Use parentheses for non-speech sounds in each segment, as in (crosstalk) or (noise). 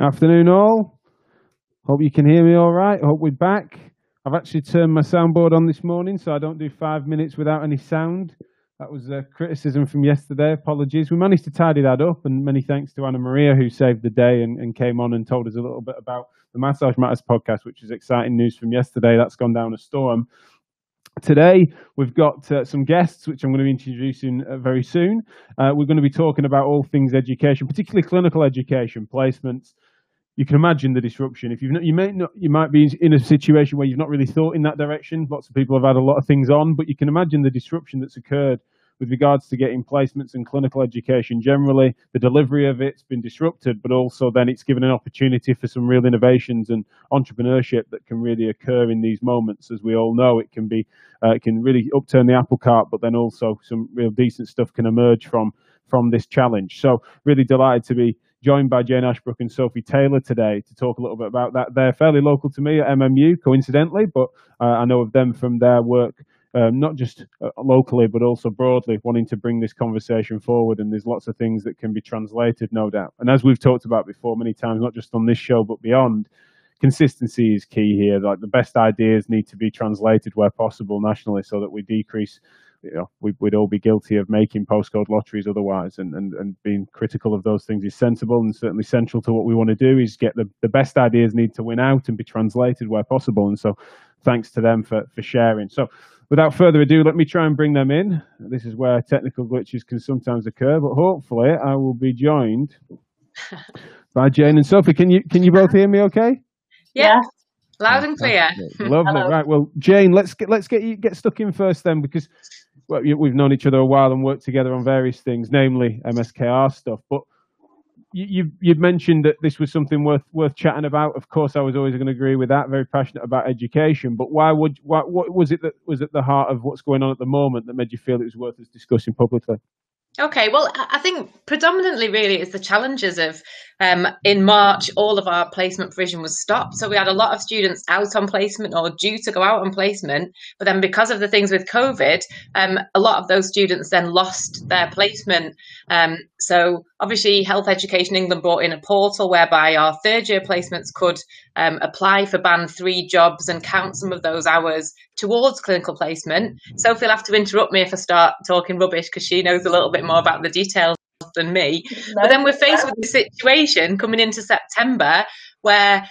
Afternoon, all. Hope you can hear me all right. Hope we're back. I've actually turned my soundboard on this morning, so I don't do five minutes without any sound. That was a criticism from yesterday. Apologies. We managed to tidy that up, and many thanks to Anna Maria who saved the day and, and came on and told us a little bit about the Massage Matters podcast, which is exciting news from yesterday. That's gone down a storm. Today, we've got uh, some guests, which I'm going to be introducing uh, very soon. Uh, we're going to be talking about all things education, particularly clinical education, placements. You can imagine the disruption. If you've not, you may not, you might be in a situation where you've not really thought in that direction. Lots of people have had a lot of things on, but you can imagine the disruption that's occurred with regards to getting placements and clinical education generally. The delivery of it's been disrupted, but also then it's given an opportunity for some real innovations and entrepreneurship that can really occur in these moments. As we all know, it can be uh, it can really upturn the apple cart, but then also some real decent stuff can emerge from from this challenge. So really delighted to be joined by Jane Ashbrook and Sophie Taylor today to talk a little bit about that. They're fairly local to me at MMU, coincidentally, but uh, I know of them from their work um, not just uh, locally but also broadly, wanting to bring this conversation forward. And there's lots of things that can be translated, no doubt. And as we've talked about before many times, not just on this show but beyond, consistency is key here. Like the best ideas need to be translated where possible nationally, so that we decrease. You know, we, would all be guilty of making postcode lotteries otherwise, and, and, and being critical of those things is sensible and certainly central to what we want to do. Is get the, the best ideas need to win out and be translated where possible. And so, thanks to them for for sharing. So, without further ado, let me try and bring them in. This is where technical glitches can sometimes occur, but hopefully I will be joined (laughs) by Jane and Sophie. Can you can you both hear me okay? Yeah. Loud and clear. Lovely. Hello. Right. Well, Jane, let's get let's get you get stuck in first then because well, we've known each other a while and worked together on various things, namely MSKR stuff. But you, you've mentioned that this was something worth worth chatting about. Of course, I was always going to agree with that. Very passionate about education, but why would why, what was it that was at the heart of what's going on at the moment that made you feel it was worth us discussing publicly? Okay, well, I think predominantly really is the challenges of um, in March, all of our placement provision was stopped. So we had a lot of students out on placement or due to go out on placement. But then because of the things with COVID, um, a lot of those students then lost their placement. Um, so obviously, Health Education England brought in a portal whereby our third year placements could um, apply for band three jobs and count some of those hours towards clinical placement. Sophie will have to interrupt me if I start talking rubbish because she knows a little bit more about the details than me. No, but then we're faced with the situation coming into September where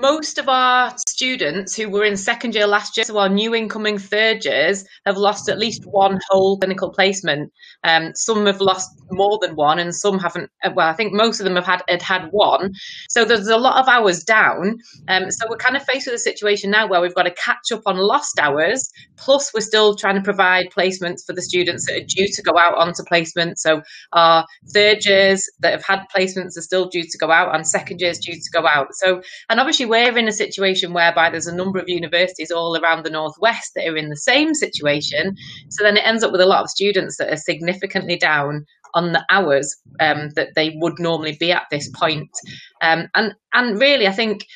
most of our students who were in second year last year, so our new incoming third years, have lost at least one whole clinical placement. Um, some have lost more than one, and some haven't. Uh, well, I think most of them have had had, had one. So there's a lot of hours down. Um, so we're kind of faced with a situation now where we've got to catch up on lost hours. Plus, we're still trying to provide placements for the students that are due to go out onto placement. So our third years that have had placements are still due to go out, and second years due to go out. So, and obviously we're in a situation whereby there's a number of universities all around the northwest that are in the same situation. So then it ends up with a lot of students that are significantly down on the hours um, that they would normally be at this point. Um, and and really, I think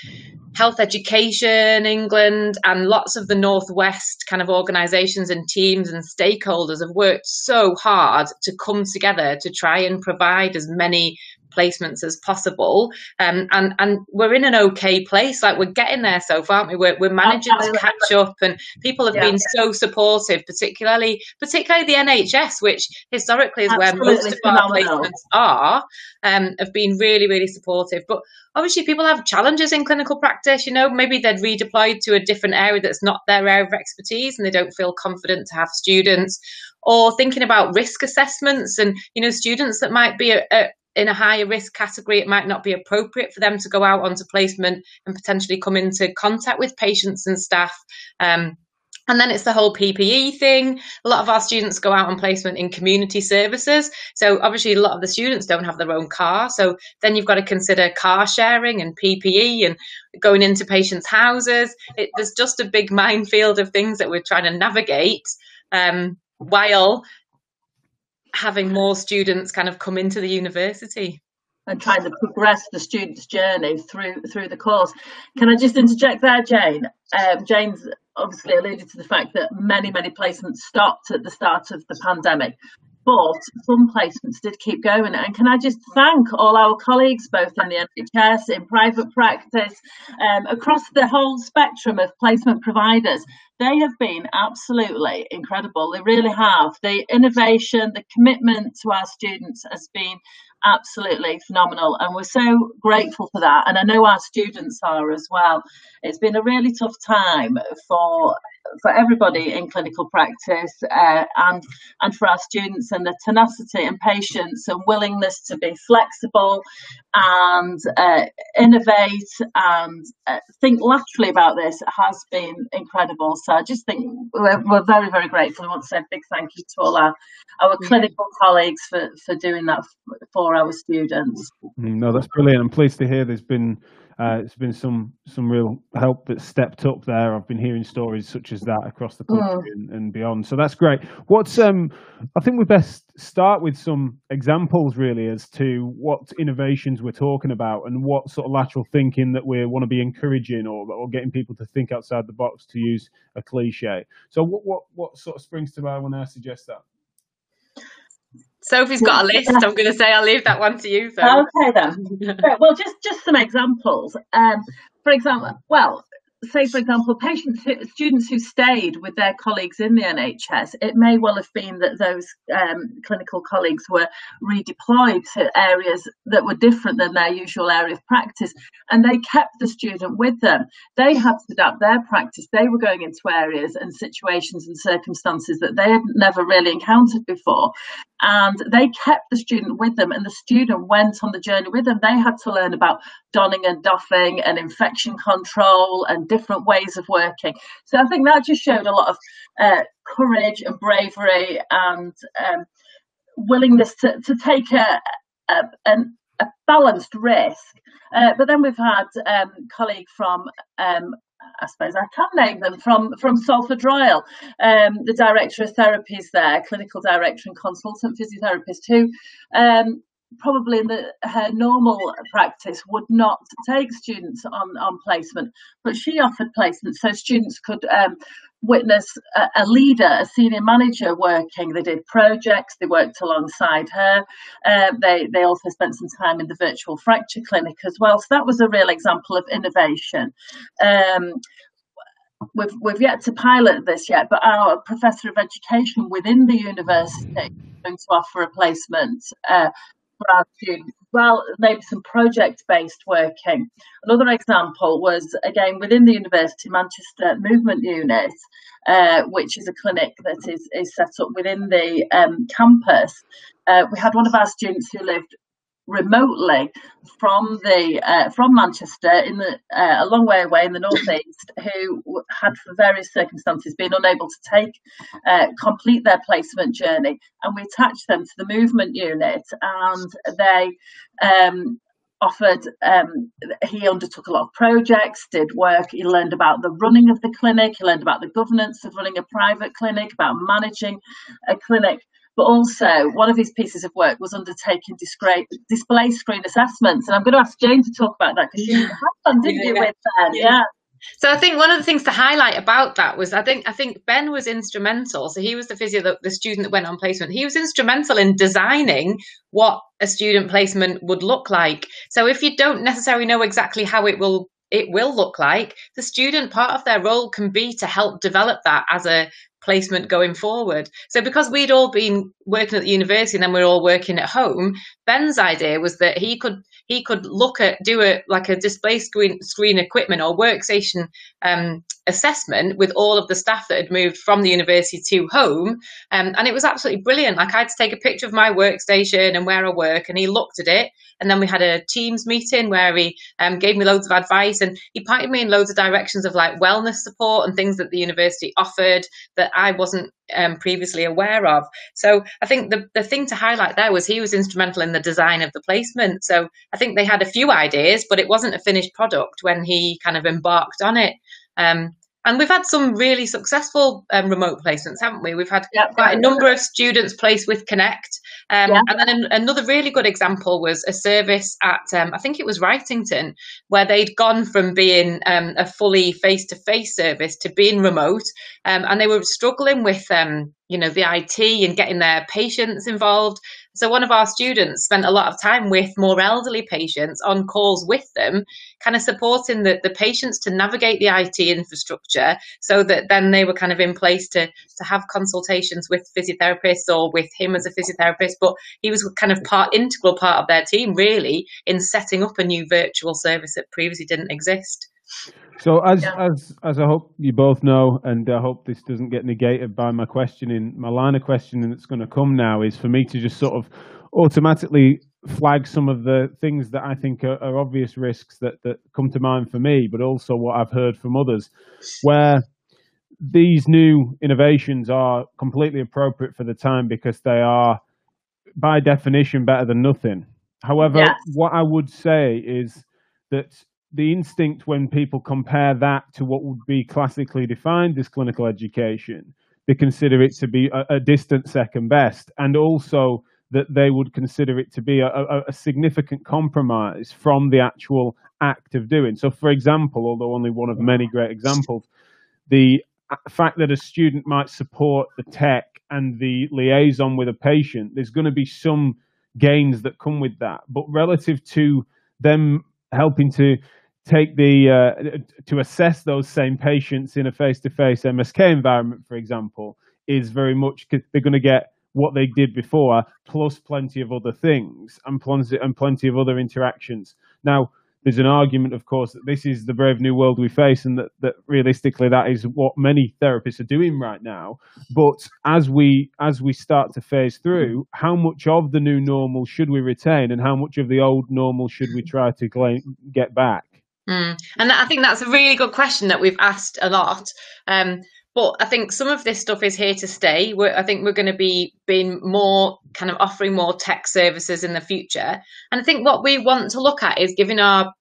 health education england and lots of the northwest kind of organizations and teams and stakeholders have worked so hard to come together to try and provide as many placements as possible. Um, and and we're in an okay place. Like we're getting there so far, aren't we? We're, we're managing to catch up, and people have yeah. been so supportive, particularly particularly the NHS, which historically is Absolutely where most of our placements are, um, have been really really supportive. But obviously, people have challenges in clinical practice. You know, maybe they're redeployed to a different area that's not their area of expertise, and they don't feel confident to have students or thinking about risk assessments and you know students that might be at, in a higher risk category, it might not be appropriate for them to go out onto placement and potentially come into contact with patients and staff. Um, and then it's the whole PPE thing. A lot of our students go out on placement in community services. So obviously, a lot of the students don't have their own car. So then you've got to consider car sharing and PPE and going into patients' houses. It, there's just a big minefield of things that we're trying to navigate um, while having more students kind of come into the university and trying to progress the student's journey through through the course. Can I just interject there, Jane? Um, Jane's obviously alluded to the fact that many many placements stopped at the start of the pandemic. but some placements did keep going. And can I just thank all our colleagues, both in the NHS, in private practice, um, across the whole spectrum of placement providers. They have been absolutely incredible. They really have. The innovation, the commitment to our students has been absolutely phenomenal and we're so grateful for that. And i know our students are as well. It's been a really tough time for for everybody in clinical practice uh, and and for our students and the tenacity and patience and willingness to be flexible and uh, innovate and uh, think laterally about this has been incredible. So i just think we're, we're very very grateful. I want to say a big thank you to all our our clinical colleagues for for doing that for our students no that's brilliant i'm pleased to hear there's been uh, it's been some some real help that's stepped up there. I've been hearing stories such as that across the country mm. and, and, beyond. So that's great. What's um, I think we best start with some examples really as to what innovations we're talking about and what sort of lateral thinking that we want to be encouraging or, or getting people to think outside the box to use a cliche. So what what what sort of springs to mind when I suggest that? Sophie's got a list. I'm going to say I'll leave that one to you. So. Okay then. (laughs) well, just just some examples. Um, for example, well, say, for example, patients, students who stayed with their colleagues in the NHS, it may well have been that those um, clinical colleagues were redeployed to areas that were different than their usual area of practice, and they kept the student with them. They had to adapt their practice. They were going into areas and situations and circumstances that they had never really encountered before, and they kept the student with them, and the student went on the journey with them. They had to learn about donning and doffing and infection control and different ways of working. So I think that just showed a lot of uh, courage and bravery and um, willingness to, to take a, a, a balanced risk. Uh, but then we've had um, colleague from um, I suppose I can name them from from Salford Royal, um, the director of therapies there, clinical director and consultant physiotherapist, who um, probably in the, her normal practice would not take students on, on placement, but she offered placement so students could um, witness a, a, leader, a senior manager working. They did projects, they worked alongside her. Uh, they, they also spent some time in the virtual fracture clinic as well. So that was a real example of innovation. Um, we've we've yet to pilot this yet, but our professor of education within the university going to offer a placement uh, for our students well, maybe some project based working. Another example was again within the University Manchester Movement Unit, uh, which is a clinic that is, is set up within the um, campus. Uh, we had one of our students who lived remotely from the uh, from Manchester in the uh, a long way away in the northeast who had for various circumstances been unable to take uh, complete their placement journey. And we attached them to the movement unit and they um, offered um, he undertook a lot of projects did work he learned about the running of the clinic he learned about the governance of running a private clinic about managing a clinic but also one of his pieces of work was undertaking display, display screen assessments. And I'm going to ask Jane to talk about that because you had fun, didn't you, with Ben? Yeah. So I think one of the things to highlight about that was I think I think Ben was instrumental. So he was the physio, the, the student that went on placement. He was instrumental in designing what a student placement would look like. So if you don't necessarily know exactly how it will it will look like the student part of their role can be to help develop that as a placement going forward. So because we'd all been working at the university and then we are all working at home, Ben's idea was that he could he could look at do a like a display screen screen equipment or workstation um, assessment with all of the staff that had moved from the university to home, um, and it was absolutely brilliant. Like I had to take a picture of my workstation and where I work, and he looked at it, and then we had a Teams meeting where he um, gave me loads of advice and he pointed me in loads of directions of like wellness support and things that the university offered that I wasn't um, previously aware of. So I think the, the thing to highlight there was he was instrumental in the design of the placement. So I think they had a few ideas, but it wasn't a finished product when he kind of embarked on it. Um, and we've had some really successful um, remote placements, haven't we? We've had yep. quite a number of students placed with Connect. Um. And then an, another really good example was a service at, um, I think it was Wrightington, where they'd gone from being um, a fully face to face service to being remote. Um, and they were struggling with um, you know the IT and getting their patients involved. So one of our students spent a lot of time with more elderly patients on calls with them, kind of supporting the, the patients to navigate the IT infrastructure so that then they were kind of in place to to have consultations with physiotherapists or with him as a physiotherapist. But he was kind of part integral part of their team really in setting up a new virtual service that previously didn't exist. So as yeah. as as I hope you both know, and I hope this doesn't get negated by my questioning, my line of questioning that's going to come now is for me to just sort of automatically flag some of the things that I think are, are obvious risks that that come to mind for me, but also what I've heard from others, where these new innovations are completely appropriate for the time because they are, by definition, better than nothing. However, yes. what I would say is that the instinct when people compare that to what would be classically defined as clinical education, they consider it to be a, a distant second best, and also that they would consider it to be a, a, a, significant compromise from the actual act of doing. So, for example, although only one of many great examples, the fact that a student might support the tech and the liaison with a patient, there's going to be some gains that come with that. But relative to them helping to take the uh, to assess those same patients in a face-to-face MSK environment, for example, is very much they're going to get what they did before plus plenty of other things and plenty and plenty of other interactions. Now, there's an argument, of course, that this is the brave new world we face, and that, that realistically that is what many therapists are doing right now. But as we as we start to phase through, how much of the new normal should we retain, and how much of the old normal should we try to claim, get back? Mm. And I think that's a really good question that we've asked a lot. Um, but I think some of this stuff is here to stay. We're, I think we're going to be being more kind of offering more tech services in the future. And I think what we want to look at is giving our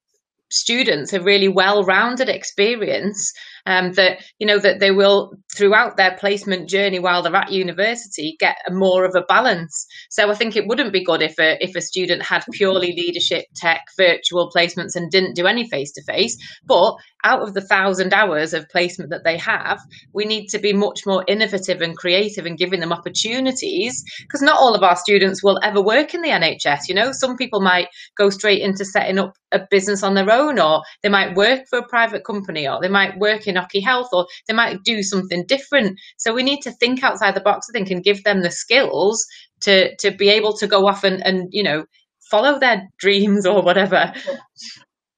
students a really well-rounded experience um, that you know that they will throughout their placement journey while they're at university get more of a balance. So i think it wouldn't be good if a if a student had purely leadership tech virtual placements and didn't do any face to face but out of the thousand hours of placement that they have we need to be much more innovative and creative and giving them opportunities because not all of our students will ever work in the nhs you know? Some people might go straight into setting up a business on their own or they might work for a private company or they might work in Inoki Health, or they might do something different. So we need to think outside the box, I think, and give them the skills to to be able to go off and, and you know follow their dreams or whatever.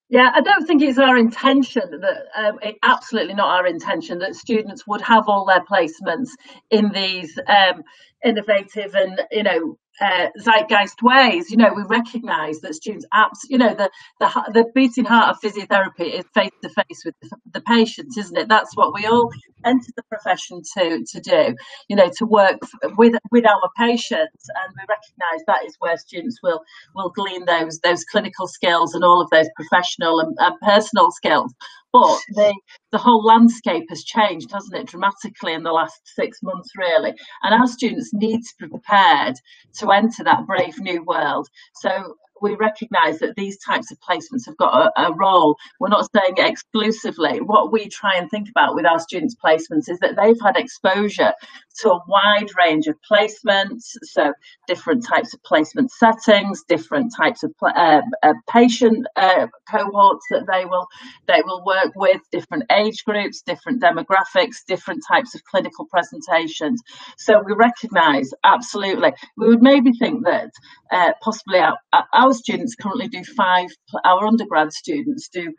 Yeah, I don't think it's our intention that um, it, absolutely not our intention that students would have all their placements in these um, innovative and you know uh, zeitgeist ways. You know, we recognise that students, apps, you know, the, the the beating heart of physiotherapy is face to face with the, the patient, isn't it? That's what we all enter the profession to to do. You know, to work with with our patients, and we recognise that is where students will will glean those those clinical skills and all of those professional and, and personal skills. But the the whole landscape has changed, hasn't it, dramatically in the last six months, really. And our students need to be prepared to enter that brave new world. So we recognise that these types of placements have got a, a, role. We're not saying exclusively. What we try and think about with our students' placements is that they've had exposure to a wide range of placements, so different types of placement settings, different types of uh, uh, patient uh, cohorts that they will they will work with, different age groups, different demographics, different types of clinical presentations. So we recognise absolutely. We would maybe think that uh, possibly our, our students currently do five. Our undergrad students do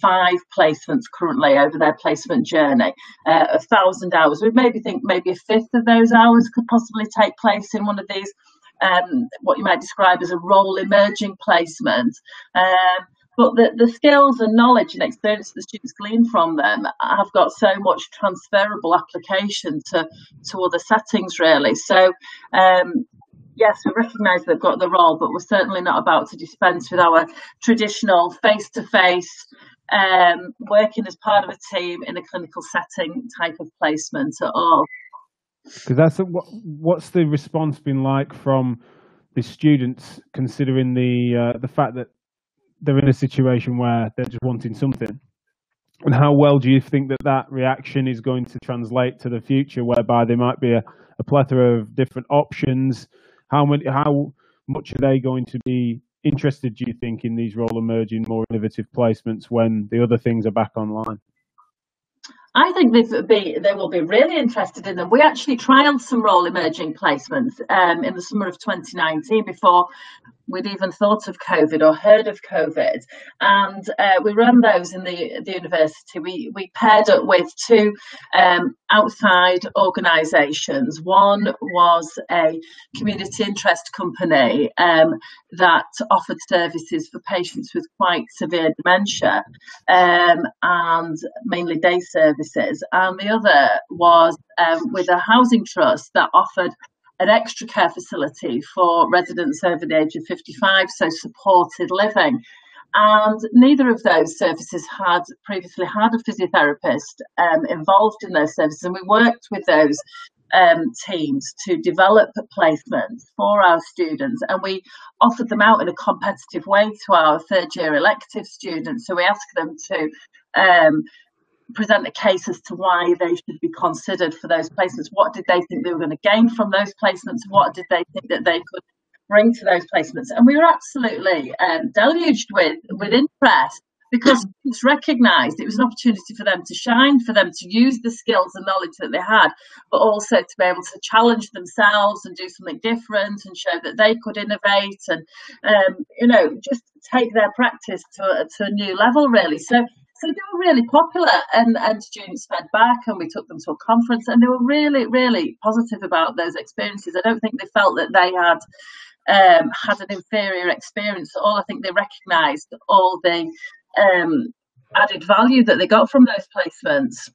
five placements currently over their placement journey, uh, a thousand hours. We maybe think maybe a fifth of those hours could possibly take place in one of these, um, what you might describe as a role emerging placement. Um, but the, the skills and knowledge and experience the students glean from them have got so much transferable application to, to other settings, really. So, um, yes, we recognise they've got the role, but we're certainly not about to dispense with our traditional face to face working as part of a team in a clinical setting type of placement at all. Because that's a, what, what's the response been like from the students, considering the uh, the fact that they're in a situation where they're just wanting something, and how well do you think that that reaction is going to translate to the future, whereby there might be a, a plethora of different options? How many, how much are they going to be interested, do you think, in these role emerging, more innovative placements when the other things are back online? I think they be they will be really interested in them. We actually trialled some role emerging placements um, in the summer of 2019 before we'd even thought of COVID or heard of COVID. And uh, we ran those in the, the university. We, we paired up with two um, outside organisations. One was a community interest company um, that offered services for patients with quite severe dementia um, and mainly day services. And the other was um, with a housing trust that offered an extra care facility for residents over the age of 55, so supported living. And neither of those services had previously had a physiotherapist um, involved in those services. And we worked with those um, teams to develop placements for our students. And we offered them out in a competitive way to our third year elective students. So we asked them to um, present a case as to why they should be considered for those placements. What did they think they were going to gain from those placements? What did they think that they could bring to those placements? And we were absolutely um, deluged with with interest because it's recognised it was an opportunity for them to shine, for them to use the skills and knowledge that they had, but also to be able to challenge themselves and do something different and show that they could innovate and, um, you know, just take their practice to to a new level, really. So so they were really popular and, and students fed back and we took them to a conference and they were really, really positive about those experiences. I don't think they felt that they had um, had an inferior experience at all. I think they recognised all the um, added value that they got from those placements.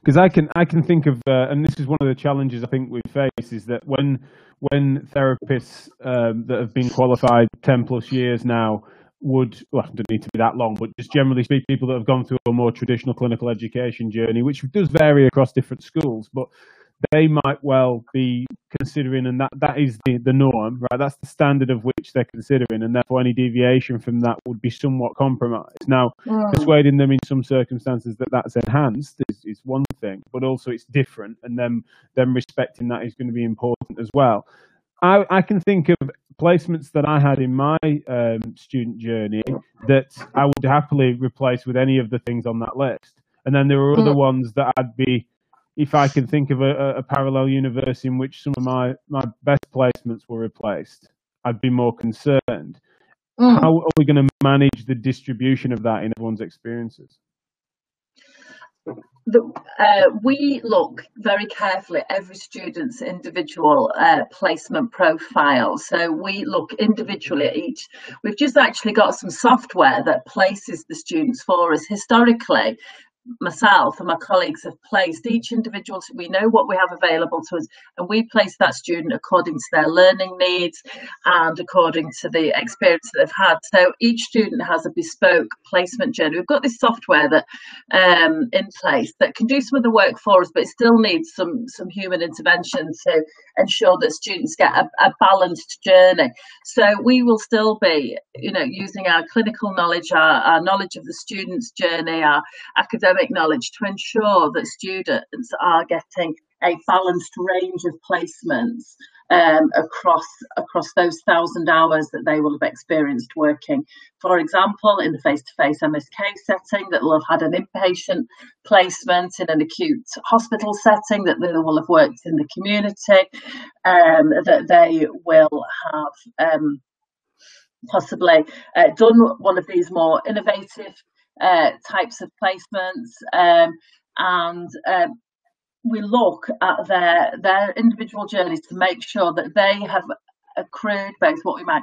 Because I can I can think of uh, and this is one of the challenges I think we face is that when when therapists um, that have been qualified ten plus years now would well, don't need to be that long, but just generally speak, people that have gone through a more traditional clinical education journey, which does vary across different schools, but they might well be considering, and that, that is the, the norm, right? That's the standard of which they're considering, and therefore any deviation from that would be somewhat compromised. Now, mm. persuading them in some circumstances that that's enhanced is, is one thing, but also it's different, and then them respecting that is going to be important as well. I, I can think of placements that I had in my um, student journey that I would happily replace with any of the things on that list. And then there are other mm. ones that I'd be, if I can think of a, a, parallel universe in which some of my, my best placements were replaced, I'd be more concerned. Mm. How are we going to manage the distribution of that in everyone's experiences? The, uh, we look very carefully at every student's individual uh, placement profile. So we look individually at each. We've just actually got some software that places the students for us. Historically, myself and my colleagues have placed each individual we know what we have available to us and we place that student according to their learning needs and according to the experience that they've had. So each student has a bespoke placement journey. We've got this software that um, in place that can do some of the work for us but it still needs some some human intervention to ensure that students get a, a balanced journey. So we will still be you know using our clinical knowledge our, our knowledge of the student's journey our academic academic knowledge to ensure that students are getting a balanced range of placements um, across across those thousand hours that they will have experienced working. For example, in the face-to-face MSK setting, that will have had an inpatient placement in an acute hospital setting, that they will have worked in the community, um, that they will have um, possibly uh, done one of these more innovative uh, types of placements, um, and um, we look at their their individual journeys to make sure that they have accrued both what we might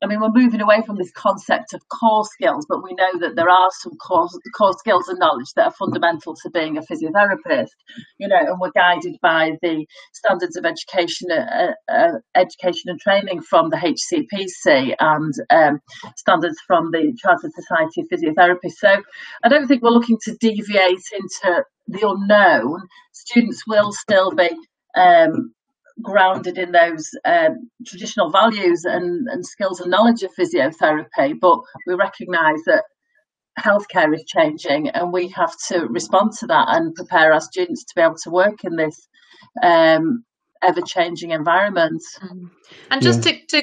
I mean, we're moving away from this concept of core skills, but we know that there are some core, core skills and knowledge that are fundamental to being a physiotherapist, you know, and we're guided by the standards of education, uh, uh, education and training from the HCPC and um, standards from the Chartered Society of Physiotherapists. So I don't think we're looking to deviate into the unknown. Students will still be um, grounded in those um, traditional values and, and skills and knowledge of physiotherapy, but we recognise that healthcare is changing and we have to respond to that and prepare our students to be able to work in this um, ever changing environment. Mm. And just yeah. to, to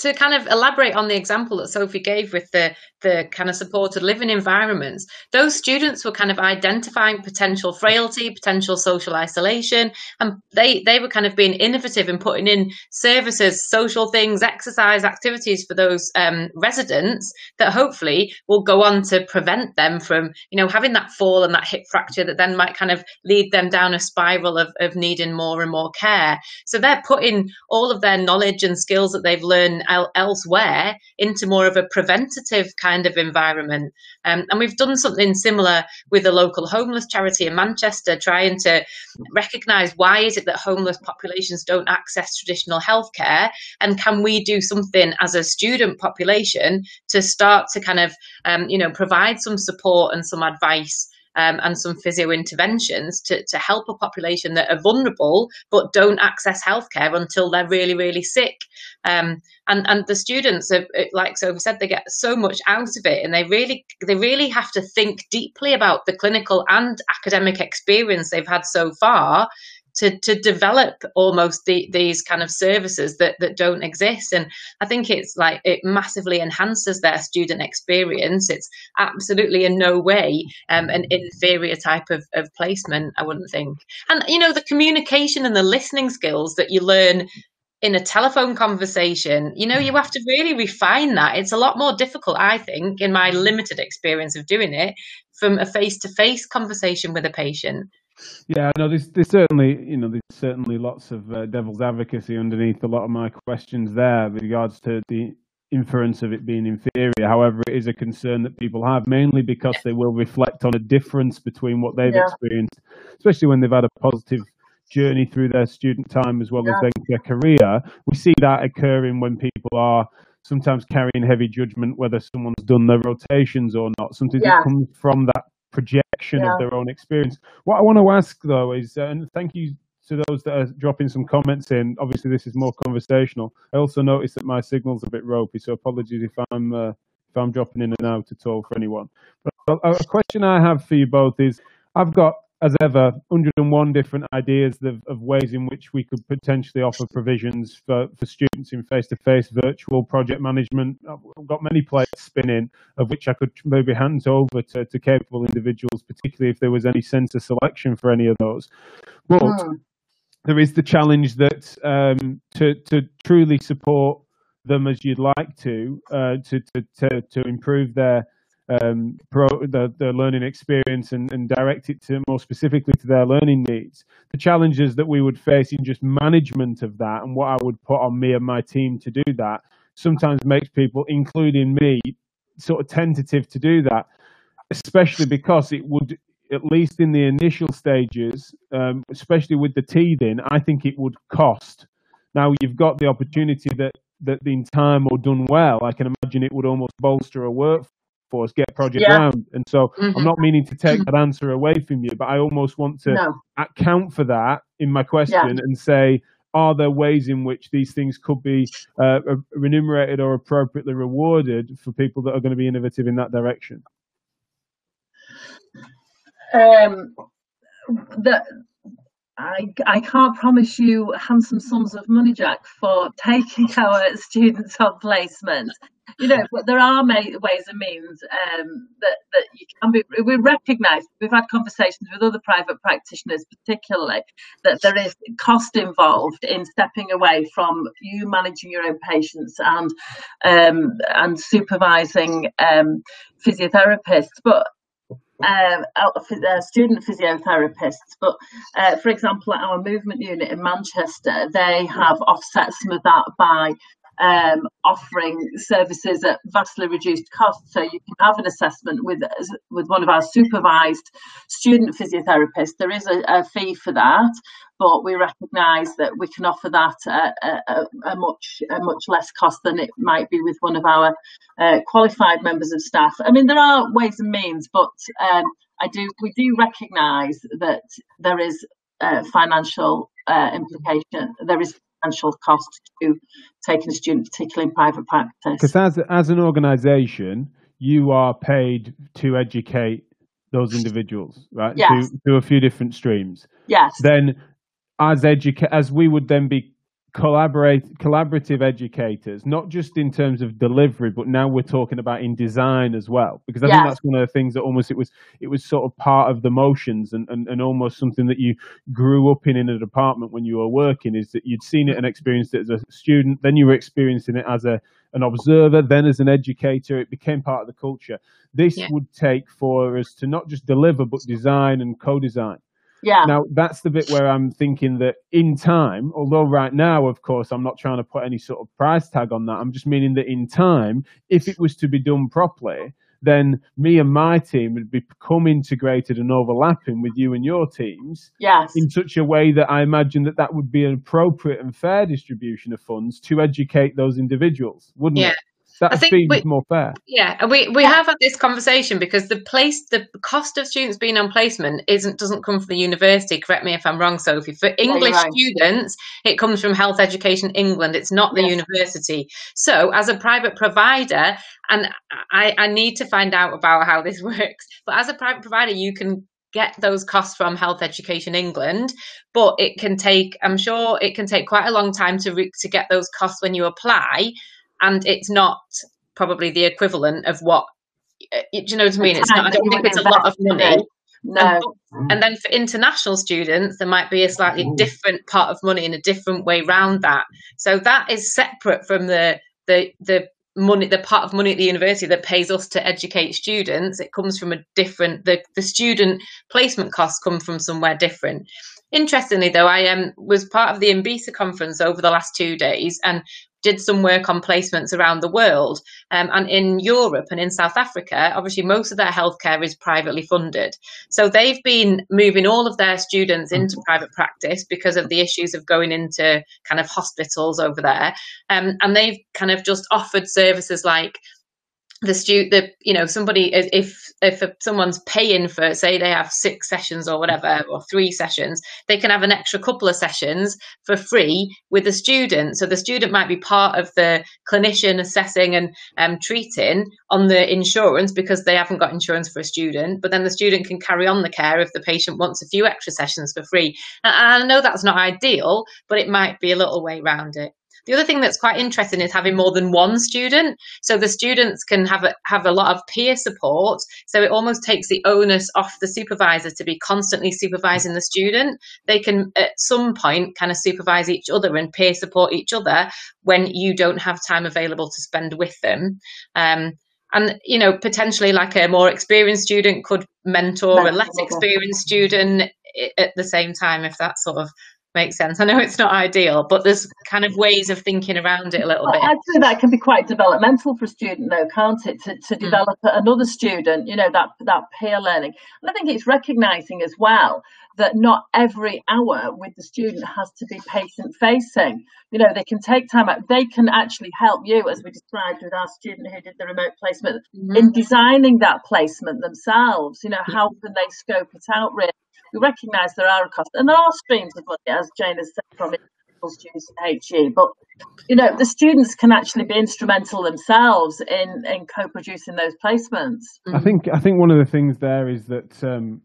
to kind of elaborate on the example that Sophie gave with the the kind of supported living environments, those students were kind of identifying potential frailty, potential social isolation, and they they were kind of being innovative in putting in services, social things, exercise activities for those um, residents that hopefully will go on to prevent them from you know having that fall and that hip fracture that then might kind of lead them down a spiral of, of needing more and more care. So they're putting all of their knowledge and skills that they've learned el- elsewhere into more of a preventative kind of environment. Um, and we've done something similar with a local homeless charity in Manchester, trying to recognise why is it that homeless populations don't access traditional healthcare, and can we do something as a student population to start to kind of um, you know provide some support and some advice um, and some physio interventions to, to help a population that are vulnerable but don't access healthcare until they're really, really sick. Um, and and the students, are, like Sophie said, they get so much out of it, and they really they really have to think deeply about the clinical and academic experience they've had so far to to develop almost the, these kind of services that that don't exist and i think it's like it massively enhances their student experience it's absolutely in no way um, an inferior type of, of placement i wouldn't think and you know the communication and the listening skills that you learn in a telephone conversation, you know, you have to really refine that. It's a lot more difficult, I think, in my limited experience of doing it, from a face to face conversation with a patient. Yeah, no, there's, there's certainly, you know, there's certainly lots of uh, devil's advocacy underneath a lot of my questions there with regards to the inference of it being inferior. However, it is a concern that people have, mainly because they will reflect on a difference between what they've yeah. experienced, especially when they've had a positive journey through their student time as well yeah. as their career. We see that occurring when people are sometimes carrying heavy judgment whether someone's done their rotations or not. Something yeah. that comes from that projection yeah. of their own experience. What I want to ask though is, uh, and thank you to those that are dropping some comments in. Obviously, this is more conversational. I also noticed that my signal's a bit ropey, so apologies if I'm uh, if I'm dropping in and out at all for anyone. But a question I have for you both is, I've got as ever, 101 different ideas of, of, ways in which we could potentially offer provisions for, for students in face-to-face virtual project management. I've got many plates spinning, of which I could maybe hand over to, to capable individuals, particularly if there was any sense of selection for any of those. But oh. there is the challenge that um, to, to truly support them as you'd like to, uh, to, to, to, to improve their um, pro, the, the learning experience and, and direct it to more specifically to their learning needs. The challenges that we would face in just management of that and what I would put on me and my team to do that sometimes makes people, including me, sort of tentative to do that, especially because it would, at least in the initial stages, um, especially with the teething, I think it would cost. Now you've got the opportunity that that in time or done well, I can imagine it would almost bolster a work for us, get Project yeah. Round. And so mm-hmm. I'm not meaning to take that answer away from you, but I almost want to no. account for that in my question yeah. and say, are there ways in which these things could be uh, remunerated or appropriately rewarded for people that are going to be innovative in that direction? Um, the, I, I can't promise you handsome sums of money, Jack, for (laughs) taking our students on placement you know, but there are ways and means um, that that you can be. We recognise we've had conversations with other private practitioners, particularly that there is cost involved in stepping away from you managing your own patients and um, and supervising um, physiotherapists, but um, uh, student physiotherapists. But uh, for example, at our movement unit in Manchester, they have offset some of that by um, offering services at vastly reduced cost. So you can have an assessment with with one of our supervised student physiotherapists. There is a, a fee for that, but we recognise that we can offer that at a, a, much a much less cost than it might be with one of our uh, qualified members of staff. I mean, there are ways and means, but um, I do we do recognise that there is uh, financial uh, implication. There is financial cost to taking a student, particularly in private practice. Because as as an organisation, you are paid to educate those individuals, right? Yes. To, to a few different streams. Yes. Then, as educa- as we would then be collaborate collaborative educators not just in terms of delivery but now we're talking about in design as well because i yes. think that's one of the things that almost it was it was sort of part of the motions and, and, and almost something that you grew up in in a department when you were working is that you'd seen it and experienced it as a student then you were experiencing it as a an observer then as an educator it became part of the culture this Yeah. would take for us to not just deliver but design and co-design Yeah. now, that's the bit where I'm thinking that in time, although right now, of course, I'm not trying to put any sort of price tag on that. I'm just meaning that in time, if it was to be done properly, then me and my team would become integrated and overlapping with you and your teams Yes. in such a way that I imagine that that would be an appropriate and fair distribution of funds to educate those individuals, wouldn't Yeah. it? That I think seems we- more fair. Yeah, and we, we have had this conversation because the place the cost of students being on placement isn't doesn't come from the university. Correct me if I'm wrong, Sophie. For you're English right. students, it comes from Health Education England. It's not the Yes. university. So, as a private provider, and I, I need to find out about how this (laughs) works. But as a private provider, you can get those costs from Health Education England, but it can take. I'm sure it can take quite a long time to re- to get those costs when you apply, and it's not probably the equivalent of what. uh, Do you know what I mean? It's not. I don't think it's a lot of money. No. And then for international students, there might be a slightly different pot of money in a different way round that. So that is separate from the the the money, the part of money at the university that pays us to educate students. It comes from a different. The the student placement costs come from somewhere different. Interestingly, though, I um, was part of the Mbisa conference over the last two days and did some work on placements around the world. Um, and in Europe and in South Africa, obviously, most of their healthcare is privately funded. So they've been moving all of their students into private practice because of the issues of going into kind of hospitals over there. Um, and they've kind of just offered services like the stu the you know somebody if if someone's paying for say they have six sessions or whatever or three sessions they can have an extra couple of sessions for free with the student. So the student might be part of the clinician assessing and um, treating on the insurance because they haven't got insurance for a student but then the student can carry on the care if the patient wants a few extra sessions for free. And i know that's not ideal but it might be a little way around it the other thing that's quite interesting is having more than one student. So the students can have a, have a lot of peer support. So it almost takes the onus off the supervisor to be constantly supervising the student. They can at some point kind of supervise each other and peer support each other when you don't have time available to spend with them. Um, and you know potentially like a more experienced student could mentor a less experienced student at the same time if that sort of makes sense. I know it's not ideal, but there's kind of ways of thinking around it a little Well, bit. I'd say that can be quite developmental for a student, though, can't it? To, to develop another student, you know, that that peer learning. And I think it's recognising as well that not every hour with the student has to be patient facing. You know, they can take time out. They can actually help you, as we described with our student who did the remote placement, Mhm. in designing that placement themselves. You know, how can they scope it out really? We recognise there are costs, and there are streams of money, as Jane has said, from individual students in HE. But you know, the students can actually be instrumental themselves in in co-producing those placements. I think I think one of the things there is that um,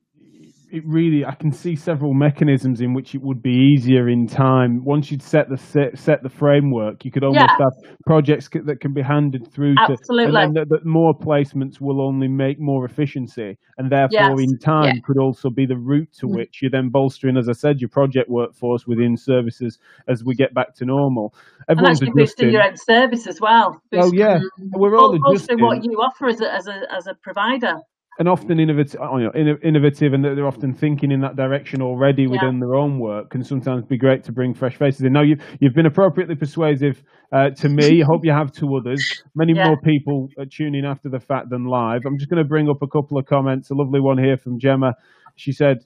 it really I can see several mechanisms in which it would be easier in time once you'd set the set, set the framework. You could almost Yeah. have projects c- that can be handed through to, and then that, more placements will only make more efficiency, and therefore Yes. in time Yeah. could also be the route to Mm. which you're then bolstering, as I said, your project workforce within services as we get back to normal. And Everyone's actually boosting your own service as well. Oh yeah, we're all al- also adjusting. what you offer as a, as a as a provider. And often innovative, you know, innovative, and they're often thinking in that direction already yeah. within their own work. Can sometimes be great to bring fresh faces in. Now you've you've been appropriately persuasive uh, to me. I (laughs) hope you have to others. Many yeah. more people are tuning after the fact than live. I'm just going to bring up a couple of comments. A lovely one here from Gemma. She said,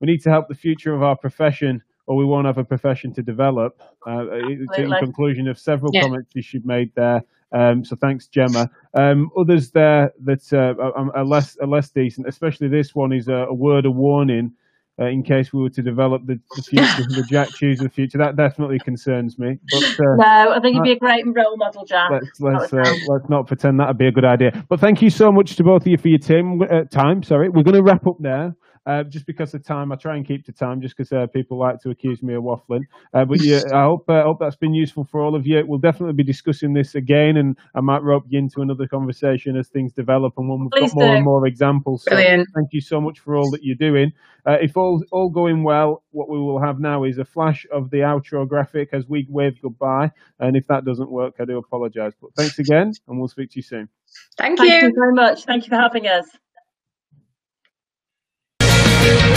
"We need to help the future of our profession." Or we won't have a profession to develop. Uh, in conclusion of several yeah. comments she made there. Um, so thanks, Gemma. Um, others there that uh, are, less are less decent, especially this one is a, a word of warning uh, in case we were to develop the, the future, the (laughs) Jack Chews of the future. That definitely concerns me. But, uh, no, I think you'd be a great role model, Jack. Let's let's, uh, let's not pretend that'd be a good idea. But thank you so much to both of you for your team, uh, time. Sorry, we're going to wrap up now. Uh, just because of time. I try and keep to time just because uh, people like to accuse me of waffling. Uh, but yeah, (laughs) I hope uh, hope that's been useful for all of you. We'll definitely be discussing this again, and I might rope you into another conversation as things develop and when we've Please got more do. and more examples. So Brilliant. Thank you so much for all that you're doing. Uh, if all all going well, what we will have now is a flash of the outro graphic as we wave goodbye. And if that doesn't work, I do apologise. But thanks again, and we'll speak to you soon. Thank, Thank you. you very much. Thank you for having us. Thank you.